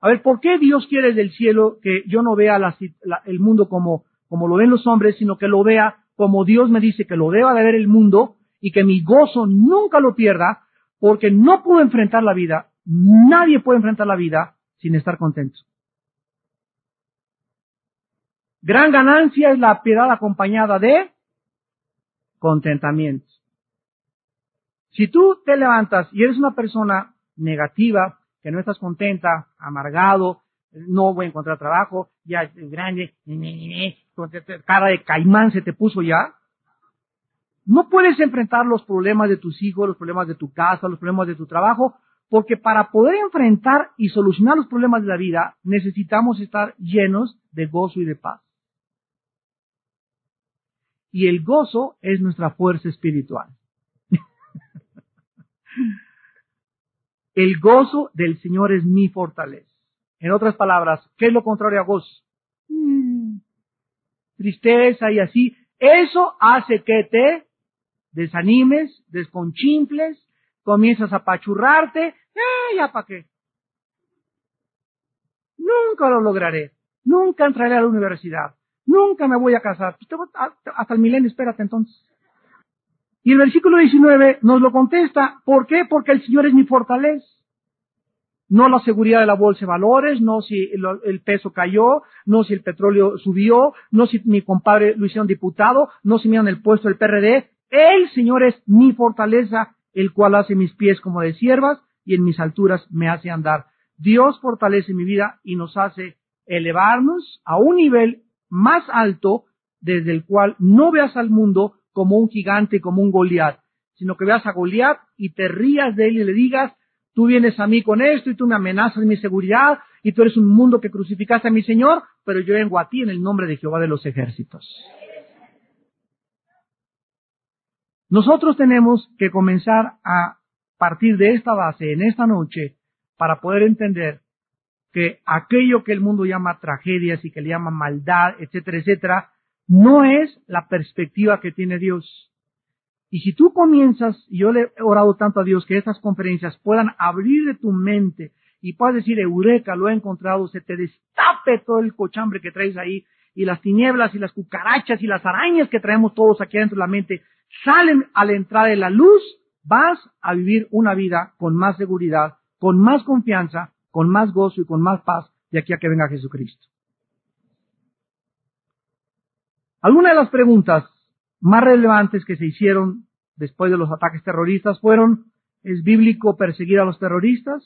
A ver, ¿por qué Dios quiere del cielo que yo no vea el mundo como, como lo ven los hombres, sino que lo vea como Dios me dice que lo deba de ver el mundo y que mi gozo nunca lo pierda porque no puedo enfrentar la vida, nadie puede enfrentar la vida sin estar contento. Gran ganancia es la piedad acompañada de contentamiento. Si tú te levantas y eres una persona negativa, que no estás contenta, amargado, no voy a encontrar trabajo, ya grande, cara de caimán se te puso ya, no puedes enfrentar los problemas de tus hijos, los problemas de tu casa, los problemas de tu trabajo, porque para poder enfrentar y solucionar los problemas de la vida necesitamos estar llenos de gozo y de paz. Y el gozo es nuestra fuerza espiritual. El gozo del Señor es mi fortaleza. En otras palabras, ¿qué es lo contrario a gozo? Mm. tristeza y así. Eso hace que te desanimes, desconchimples, comienzas a pachurrarte. ¡Eh, ya para qué! Nunca lo lograré. Nunca entraré a la universidad. Nunca me voy a casar. Pues hasta el milenio, espérate entonces. Y el versículo 19 nos lo contesta. ¿Por qué? Porque el Señor es mi fortaleza. No la seguridad de la bolsa de valores, no si el, peso cayó, no si el petróleo subió, no si mi compadre lo hicieron diputado, no si me el puesto del PRD. El Señor es mi fortaleza, el cual hace mis pies como de siervas y en mis alturas me hace andar. Dios fortalece mi vida y nos hace elevarnos a un nivel más alto desde el cual no veas al mundo como un gigante, como un Goliat, sino que veas a Goliat y te rías de él y le digas, tú vienes a mí con esto y tú me amenazas mi seguridad y tú eres un mundo que crucificaste a mi Señor, pero yo vengo a ti en el nombre de Jehová de los ejércitos. Nosotros tenemos que comenzar a partir de esta base en esta noche para poder entender que aquello que el mundo llama tragedias y que le llama maldad, etcétera, etcétera, no es la perspectiva que tiene Dios. Y si tú comienzas, y yo le he orado tanto a Dios que estas conferencias puedan abrir de tu mente y puedas decir, Eureka, lo he encontrado, se te destape todo el cochambre que traes ahí, y las tinieblas y las cucarachas y las arañas que traemos todos aquí dentro de la mente, salen a la entrada de la luz, vas a vivir una vida con más seguridad, con más confianza, con más gozo y con más paz de aquí a que venga Jesucristo. Algunas de las preguntas más relevantes que se hicieron después de los ataques terroristas fueron, ¿es bíblico perseguir a los terroristas?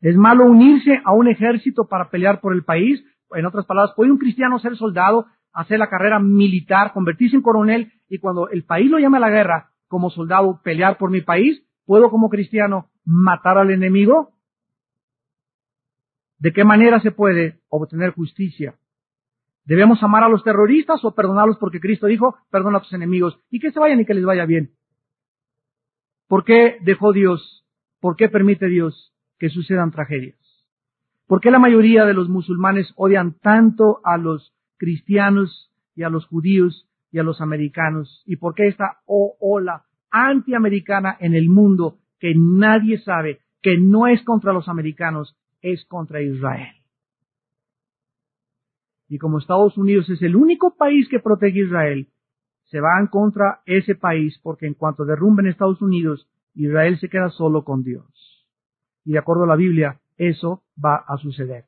¿Es malo unirse a un ejército para pelear por el país? En otras palabras, ¿puede un cristiano ser soldado, hacer la carrera militar, convertirse en coronel y cuando el país lo llame a la guerra como soldado pelear por mi país? ¿Puedo como cristiano matar al enemigo? ¿De qué manera se puede obtener justicia? ¿Debemos amar a los terroristas o perdonarlos porque Cristo dijo, perdona a tus enemigos y que se vayan y que les vaya bien? ¿Por qué dejó Dios? ¿Por qué permite Dios que sucedan tragedias? ¿Por qué la mayoría de los musulmanes odian tanto a los cristianos y a los judíos y a los americanos? ¿Y por qué esta ola antiamericana en el mundo que nadie sabe que no es contra los americanos, es contra Israel? Y como Estados Unidos es el único país que protege a Israel, se van contra ese país porque en cuanto derrumben Estados Unidos, Israel se queda solo con Dios. Y de acuerdo a la Biblia, eso va a suceder.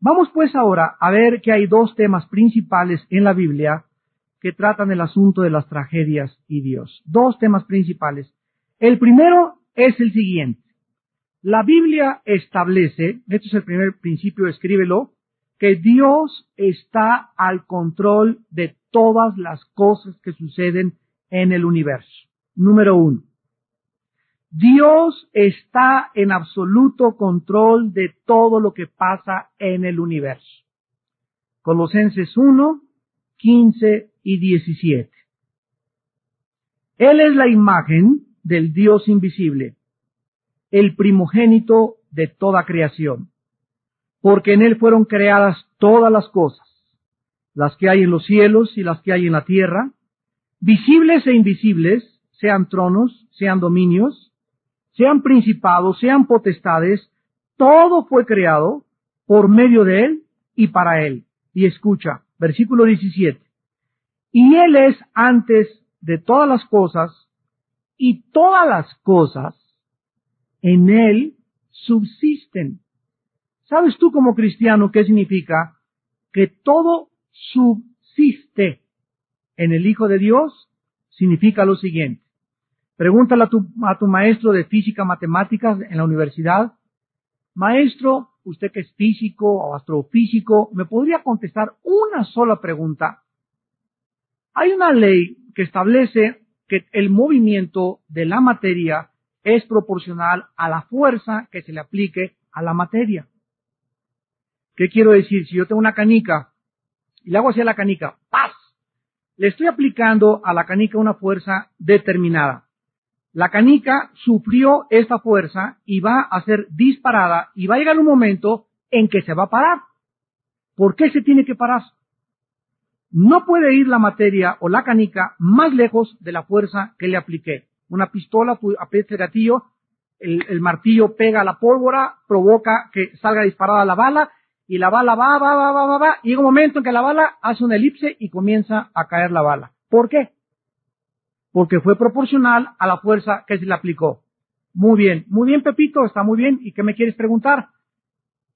Vamos pues ahora a ver que hay dos temas principales en la Biblia que tratan el asunto de las tragedias y Dios. Dos temas principales. El primero es el siguiente. La Biblia establece, esto es el primer principio, escríbelo, que Dios está al control de todas las cosas que suceden en el universo. Número uno. Dios está en absoluto control de todo lo que pasa en el universo. Colosenses 1, 15 y 17. Él es la imagen del Dios invisible, el primogénito de toda creación porque en Él fueron creadas todas las cosas, las que hay en los cielos y las que hay en la tierra, visibles e invisibles, sean tronos, sean dominios, sean principados, sean potestades, todo fue creado por medio de Él y para Él. Y escucha, versículo 17. Y Él es antes de todas las cosas, y todas las cosas en Él subsisten. ¿Sabes tú como cristiano qué significa? Que todo subsiste en el Hijo de Dios significa lo siguiente. Pregúntale a tu, a tu maestro de física matemáticas en la universidad, maestro, usted que es físico o astrofísico, ¿me podría contestar una sola pregunta? Hay una ley que establece que el movimiento de la materia es proporcional a la fuerza que se le aplique a la materia. ¿Qué quiero decir? Si yo tengo una canica y le hago hacia la canica, ¡paz! Le estoy aplicando a la canica una fuerza determinada. La canica sufrió esta fuerza y va a ser disparada y va a llegar un momento en que se va a parar. ¿Por qué se tiene que parar? No puede ir la materia o la canica más lejos de la fuerza que le apliqué. Una pistola, tú aprietas el gatillo, el, martillo pega la pólvora, provoca que salga disparada la bala y la bala va, va, va, va, va, va, y llega un momento en que la bala hace una elipse y comienza a caer la bala. ¿Por qué? Porque fue proporcional a la fuerza que se le aplicó. Muy bien, muy bien Pepito, está muy bien. ¿Y qué me quieres preguntar?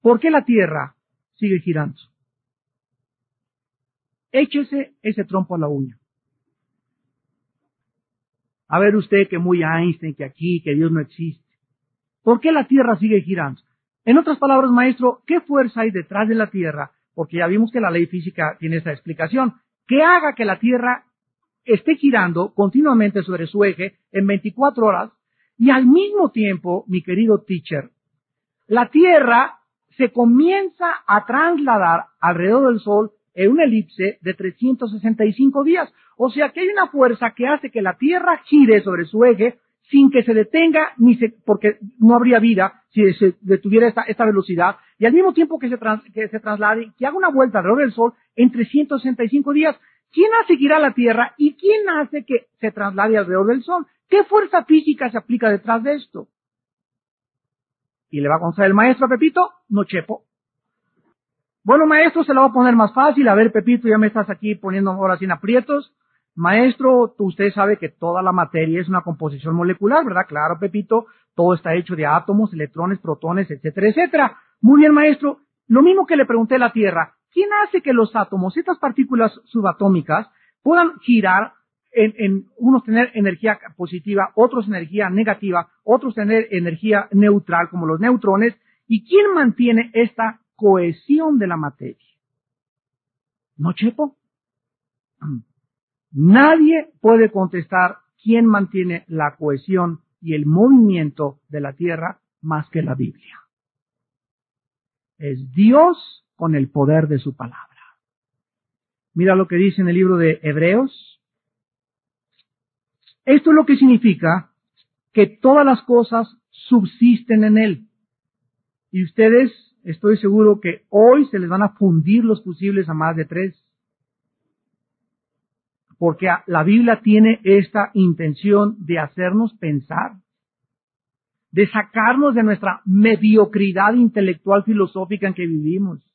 ¿Por qué la Tierra sigue girando? Échese ese trompo a la uña. A ver usted que muy Einstein, que aquí, que Dios no existe. ¿Por qué la Tierra sigue girando? En otras palabras, maestro, ¿qué fuerza hay detrás de la Tierra? Porque ya vimos que la ley física tiene esa explicación. ¿Qué haga que la Tierra esté girando continuamente sobre su eje en 24 horas y al mismo tiempo, mi querido teacher, la Tierra se comienza a trasladar alrededor del Sol en una elipse de 365 días. O sea que hay una fuerza que hace que la Tierra gire sobre su eje sin que se detenga, ni se, porque no habría vida si se detuviera esta, esta velocidad, y al mismo tiempo que se, que se traslade, que haga una vuelta alrededor del Sol en 365 días. ¿Quién hace girar la Tierra y quién hace que se traslade alrededor del Sol? ¿Qué fuerza física se aplica detrás de esto? Y le va a contestar el maestro a Pepito, no chepo. Bueno, maestro, se lo va a poner más fácil. A ver, Pepito, ya me estás aquí poniendo ahora sin aprietos. Maestro, usted sabe que toda la materia es una composición molecular, ¿verdad? Claro, Pepito, Todo está hecho de átomos, electrones, protones, etcétera, etcétera. Muy bien, maestro. Lo mismo que le pregunté a la Tierra. ¿Quién hace que los átomos, estas partículas subatómicas, puedan girar en, en, unos tener energía positiva, otros energía negativa, otros tener energía neutral como los neutrones. ¿Y quién mantiene esta cohesión de la materia? ¿No, Chepo? Nadie puede contestar quién mantiene la cohesión y el movimiento de la Tierra más que la Biblia. Es Dios con el poder de su palabra. Mira lo que dice en el libro de Hebreos. Esto es lo que significa que todas las cosas subsisten en Él. Y ustedes, estoy seguro que hoy se les van a fundir los fusibles a más de tres. Porque la Biblia tiene esta intención de hacernos pensar, de sacarnos de nuestra mediocridad intelectual filosófica en que vivimos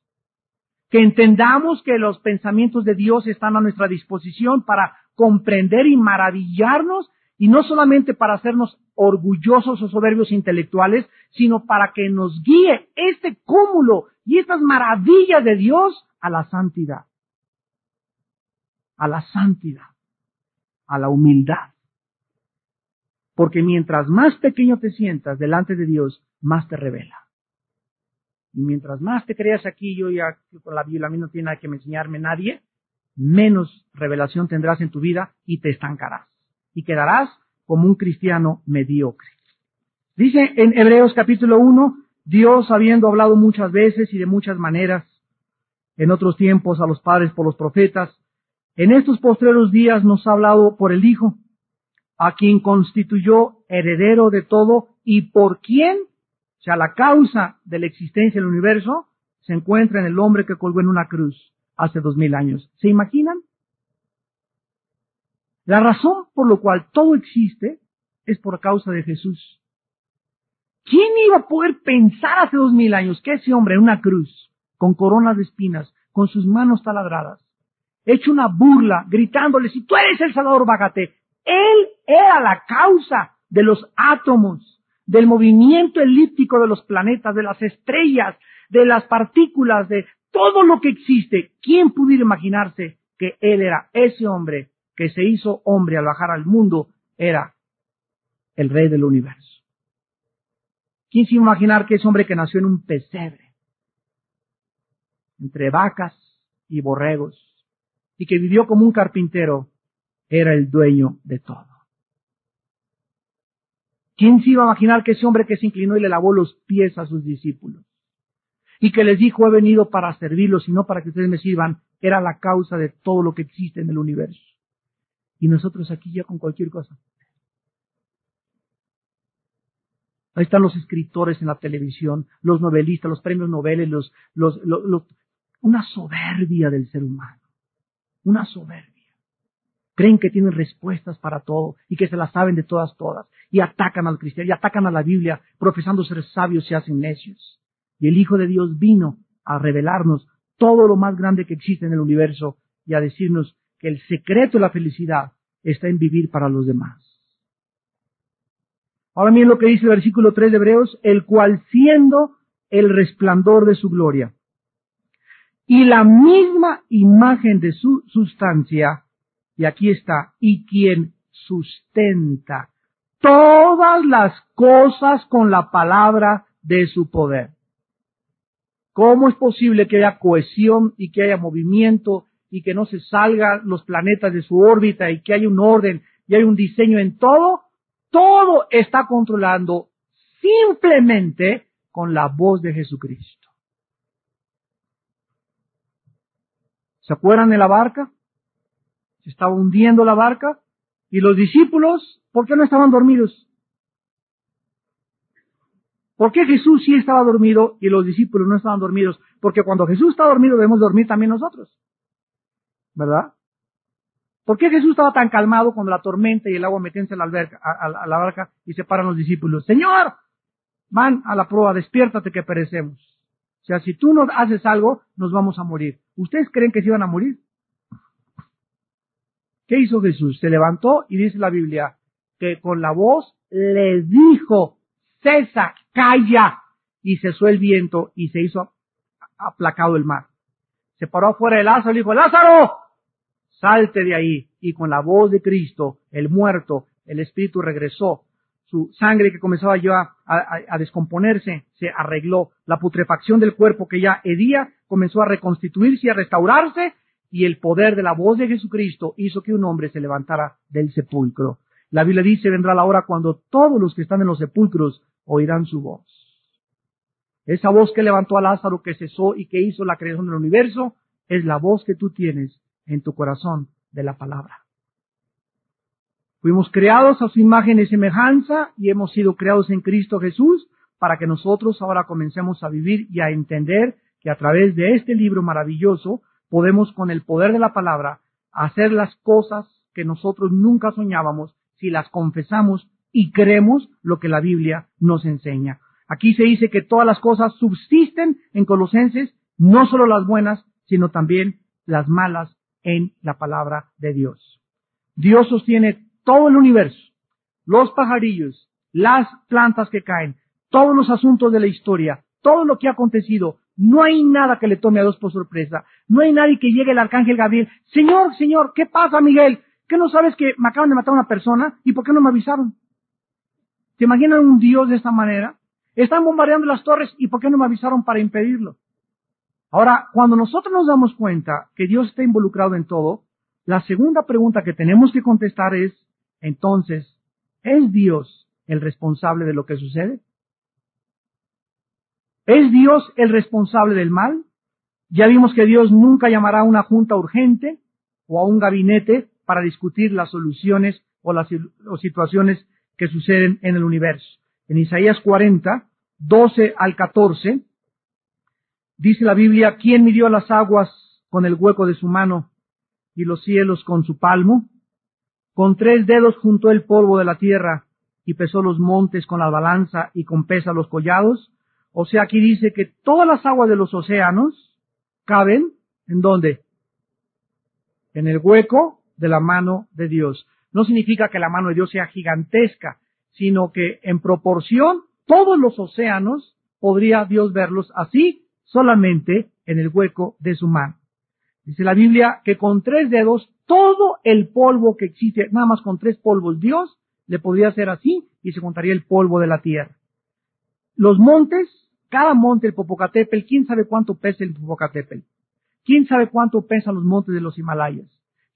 que entendamos que los pensamientos de Dios están a nuestra disposición para comprender y maravillarnos y no solamente para hacernos orgullosos o soberbios intelectuales, sino para que nos guíe este cúmulo y estas maravillas de Dios a la santidad. A la santidad. A la humildad. Porque mientras más pequeño te sientas delante de Dios, más te revela. Y mientras más te creas aquí, yo ya con la Biblia a mí no tiene nada que enseñarme nadie, menos revelación tendrás en tu vida y te estancarás. Y quedarás como un cristiano mediocre. Dice en Hebreos capítulo 1, Dios habiendo hablado muchas veces y de muchas maneras, en otros tiempos a los padres por los profetas, en estos postreros días nos ha hablado por el Hijo, a quien constituyó heredero de todo y por quien o sea, la causa de la existencia del universo se encuentra en el hombre que colgó en una cruz hace dos mil años. ¿Se imaginan? La razón por la cual todo existe es por causa de Jesús. ¿Quién iba a poder pensar hace dos mil años que ese hombre en una cruz, con coronas de espinas, con sus manos taladradas, hecho una burla, gritándole, si tú eres el Salvador, bájate. Él era la causa de los átomos, del movimiento elíptico de los planetas, de las estrellas, de las partículas, de todo lo que existe. ¿Quién pudiera imaginarse que él era ese hombre que se hizo hombre al bajar al mundo? Era el rey del universo. ¿Quién se imaginar que ese hombre que nació en un pesebre, entre vacas y borregos, y que vivió como un carpintero, era el dueño de todo? ¿Quién se iba a imaginar que ese hombre que se inclinó y le lavó los pies a sus discípulos y que les dijo he venido para servirlos y no para que ustedes me sirvan, era la causa de todo lo que existe en el universo? Y nosotros aquí ya con cualquier cosa. Ahí están los escritores en la televisión, los novelistas, los premios los, una soberbia del ser humano. Una soberbia creen que tienen respuestas para todo y que se las saben de todas, todas, y atacan al cristiano, y atacan a la Biblia, profesando ser sabios se hacen necios. Y el Hijo de Dios vino a revelarnos todo lo más grande que existe en el universo y a decirnos que el secreto de la felicidad está en vivir para los demás. Ahora miren lo que dice el versículo 3 de Hebreos, el cual siendo el resplandor de su gloria y la misma imagen de su sustancia, y aquí está, y quien sustenta todas las cosas con la palabra de su poder. ¿Cómo es posible que haya cohesión y que haya movimiento y que no se salgan los planetas de su órbita y que haya un orden y hay un diseño en todo? Todo está controlando simplemente con la voz de Jesucristo. ¿Se acuerdan de la barca? se estaba hundiendo la barca y los discípulos, ¿por qué no estaban dormidos? ¿Por qué Jesús sí estaba dormido y los discípulos no estaban dormidos? Porque cuando Jesús está dormido debemos dormir también nosotros. ¿Verdad? ¿Por qué Jesús estaba tan calmado cuando la tormenta y el agua metense a la, alberca, a, la barca y se paran los discípulos? Señor, van a la prueba, despiértate que perecemos. O sea, si tú no haces algo, nos vamos a morir. ¿Ustedes creen que se iban a morir? ¿Qué hizo Jesús? Se levantó y dice la Biblia que con la voz le dijo, cesa, calla. Y cesó el viento y se hizo aplacado el mar. Se paró afuera de Lázaro y dijo, Lázaro, salte de ahí. Y con la voz de Cristo, el muerto, el espíritu regresó. Su sangre que comenzaba ya a, descomponerse se arregló. La putrefacción del cuerpo que ya hedía comenzó a reconstituirse y a restaurarse. Y el poder de la voz de Jesucristo hizo que un hombre se levantara del sepulcro. La Biblia dice, vendrá la hora cuando todos los que están en los sepulcros oirán su voz. Esa voz que levantó a Lázaro, que cesó y que hizo la creación del universo, es la voz que tú tienes en tu corazón de la palabra. Fuimos creados a su imagen y semejanza y hemos sido creados en Cristo Jesús para que nosotros ahora comencemos a vivir y a entender que a través de este libro maravilloso podemos con el poder de la palabra hacer las cosas que nosotros nunca soñábamos si las confesamos y creemos lo que la Biblia nos enseña. Aquí se dice que todas las cosas subsisten en Colosenses, no solo las buenas, sino también las malas en la palabra de Dios. Dios sostiene todo el universo, los pajarillos, las plantas que caen, todos los asuntos de la historia, todo lo que ha acontecido. No hay nada que le tome a Dios por sorpresa. No hay nadie que llegue el arcángel Gabriel. Señor, Señor, ¿qué pasa, Miguel? ¿Qué no sabes que me acaban de matar a una persona? ¿Y por qué no me avisaron? ¿Te imaginan un Dios de esta manera? Están bombardeando las torres y ¿por qué no me avisaron para impedirlo? Ahora, cuando nosotros nos damos cuenta que Dios está involucrado en todo, la segunda pregunta que tenemos que contestar es, entonces, ¿es Dios el responsable de lo que sucede? ¿Es Dios el responsable del mal? Ya vimos que Dios nunca llamará a una junta urgente o a un gabinete para discutir las soluciones o las situaciones que suceden en el universo. En Isaías 40, 12 al 14, dice la Biblia, ¿quién midió las aguas con el hueco de su mano y los cielos con su palmo? Con tres dedos juntó el polvo de la tierra y pesó los montes con la balanza y con pesa los collados. O sea, aquí dice que todas las aguas de los océanos caben en dónde? En el hueco de la mano de Dios. No significa que la mano de Dios sea gigantesca, sino que en proporción todos los océanos podría Dios verlos así solamente en el hueco de su mano. Dice la Biblia que con tres dedos todo el polvo que existe, nada más con tres polvos, Dios le podría hacer así y se contaría el polvo de la tierra. Los montes, cada monte, el Popocatépetl, ¿quién sabe cuánto pesa el Popocatépetl? ¿Quién sabe cuánto pesan los montes de los Himalayas?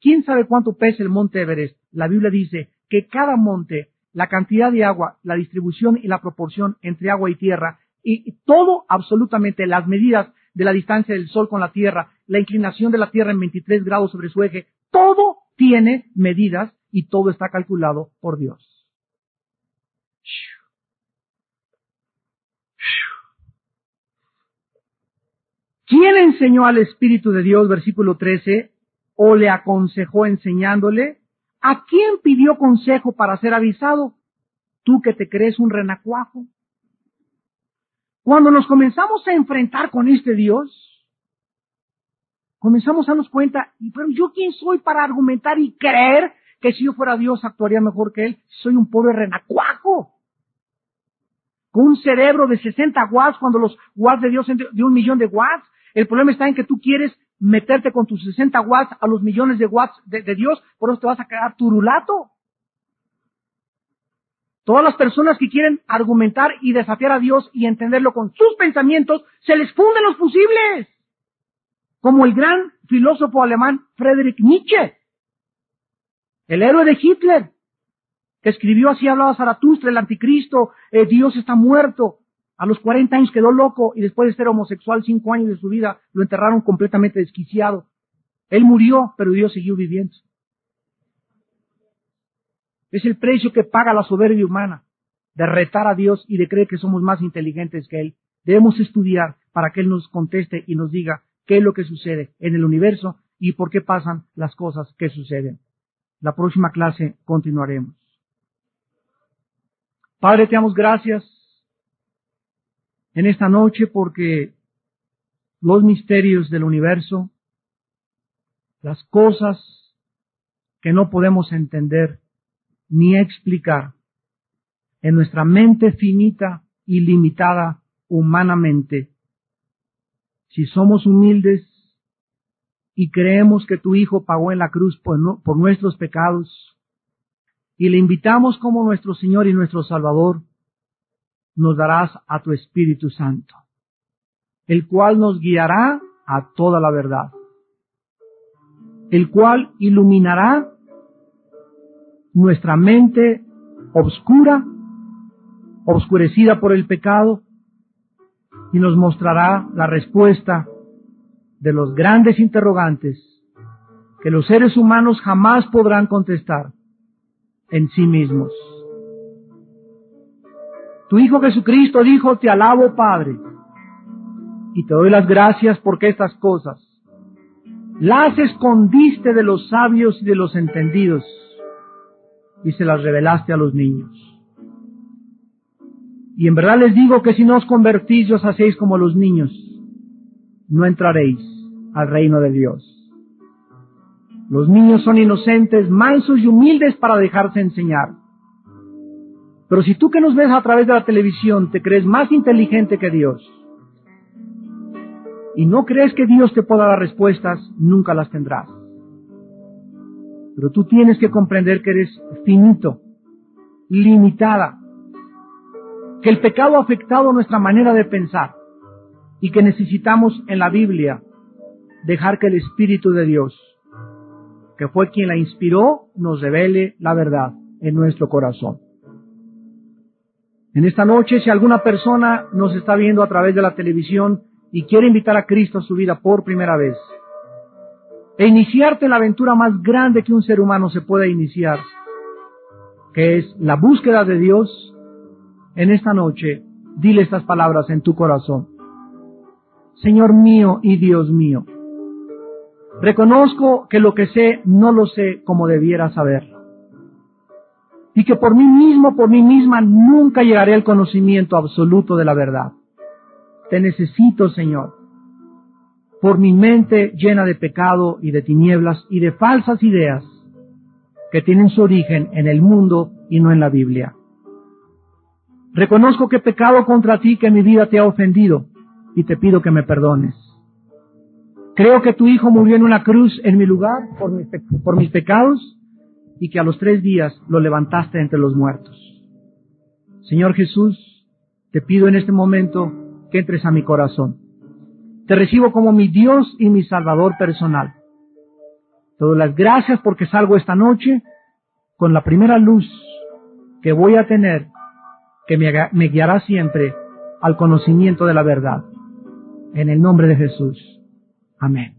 ¿Quién sabe cuánto pesa el monte Everest? La Biblia dice que cada monte la cantidad de agua, la distribución y la proporción entre agua y tierra, y todo absolutamente las medidas de la distancia del Sol con la Tierra, la inclinación de la Tierra en 23 grados sobre su eje, todo tiene medidas y todo está calculado por Dios. ¿Quién enseñó al Espíritu de Dios, versículo 13, o le aconsejó enseñándole? ¿A quién pidió consejo para ser avisado? Tú que te crees un renacuajo. Cuando nos comenzamos a enfrentar con este Dios, comenzamos a darnos cuenta, pero yo quién soy para argumentar y creer que si yo fuera Dios actuaría mejor que Él. Soy un pobre renacuajo. Con un cerebro de 60 watts cuando los watts de Dios de un millón de watts. El problema está en que tú quieres meterte con tus 60 watts a los millones de watts de, Dios, por eso te vas a quedar turulato. Todas las personas que quieren argumentar y desafiar a Dios y entenderlo con sus pensamientos, se les funden los fusibles. Como el gran filósofo alemán Friedrich Nietzsche, el héroe de Hitler, que escribió así hablaba Zaratustra, el anticristo, eh, Dios está muerto, a los 40 años quedó loco y después de ser homosexual cinco años de su vida lo enterraron completamente desquiciado. Él murió, pero Dios siguió viviendo. Es el precio que paga la soberbia humana de retar a Dios y de creer que somos más inteligentes que Él. Debemos estudiar para que Él nos conteste y nos diga qué es lo que sucede en el universo y por qué pasan las cosas que suceden. La próxima clase continuaremos. Padre, te damos gracias en esta noche porque los misterios del universo, las cosas que no podemos entender ni explicar, en nuestra mente finita y limitada humanamente. Si somos humildes y creemos que tu Hijo pagó en la cruz por, por nuestros pecados, y le invitamos como nuestro Señor y nuestro Salvador, nos darás a tu Espíritu Santo, el cual nos guiará a toda la verdad, el cual iluminará nuestra mente obscura, obscurecida por el pecado, y nos mostrará la respuesta de los grandes interrogantes que los seres humanos jamás podrán contestar en sí mismos. Tu Hijo Jesucristo dijo, te alabo Padre, y te doy las gracias porque estas cosas las escondiste de los sabios y de los entendidos y se las revelaste a los niños. Y en verdad les digo que si no os convertís y os hacéis como los niños, no entraréis al reino de Dios. Los niños son inocentes, mansos y humildes para dejarse enseñar. Pero si tú que nos ves a través de la televisión te crees más inteligente que Dios y no crees que Dios te pueda dar respuestas, nunca las tendrás. Pero tú tienes que comprender que eres finito, limitada, que el pecado ha afectado nuestra manera de pensar y que necesitamos en la Biblia dejar que el Espíritu de Dios, que fue quien la inspiró, nos revele la verdad en nuestro corazón. En esta noche, si alguna persona nos está viendo a través de la televisión y quiere invitar a Cristo a su vida por primera vez, e iniciarte la aventura más grande que un ser humano se pueda iniciar, que es la búsqueda de Dios, en esta noche, dile estas palabras en tu corazón. Señor mío y Dios mío, reconozco que lo que sé no lo sé como debiera saberlo. Y que por mí mismo, por mí misma, nunca llegaré al conocimiento absoluto de la verdad. Te necesito, Señor por mi mente llena de pecado y de tinieblas y de falsas ideas que tienen su origen en el mundo y no en la Biblia. Reconozco que he pecado contra ti, que mi vida te ha ofendido y te pido que me perdones. Creo que tu Hijo murió en una cruz en mi lugar por mis, por mis pecados y que a los tres días lo levantaste entre los muertos. Señor Jesús, te pido en este momento que entres a mi corazón te recibo como mi Dios y mi Salvador personal. Te doy las gracias porque salgo esta noche con la primera luz que voy a tener, que me, guiará siempre al conocimiento de la verdad. En el nombre de Jesús. Amén.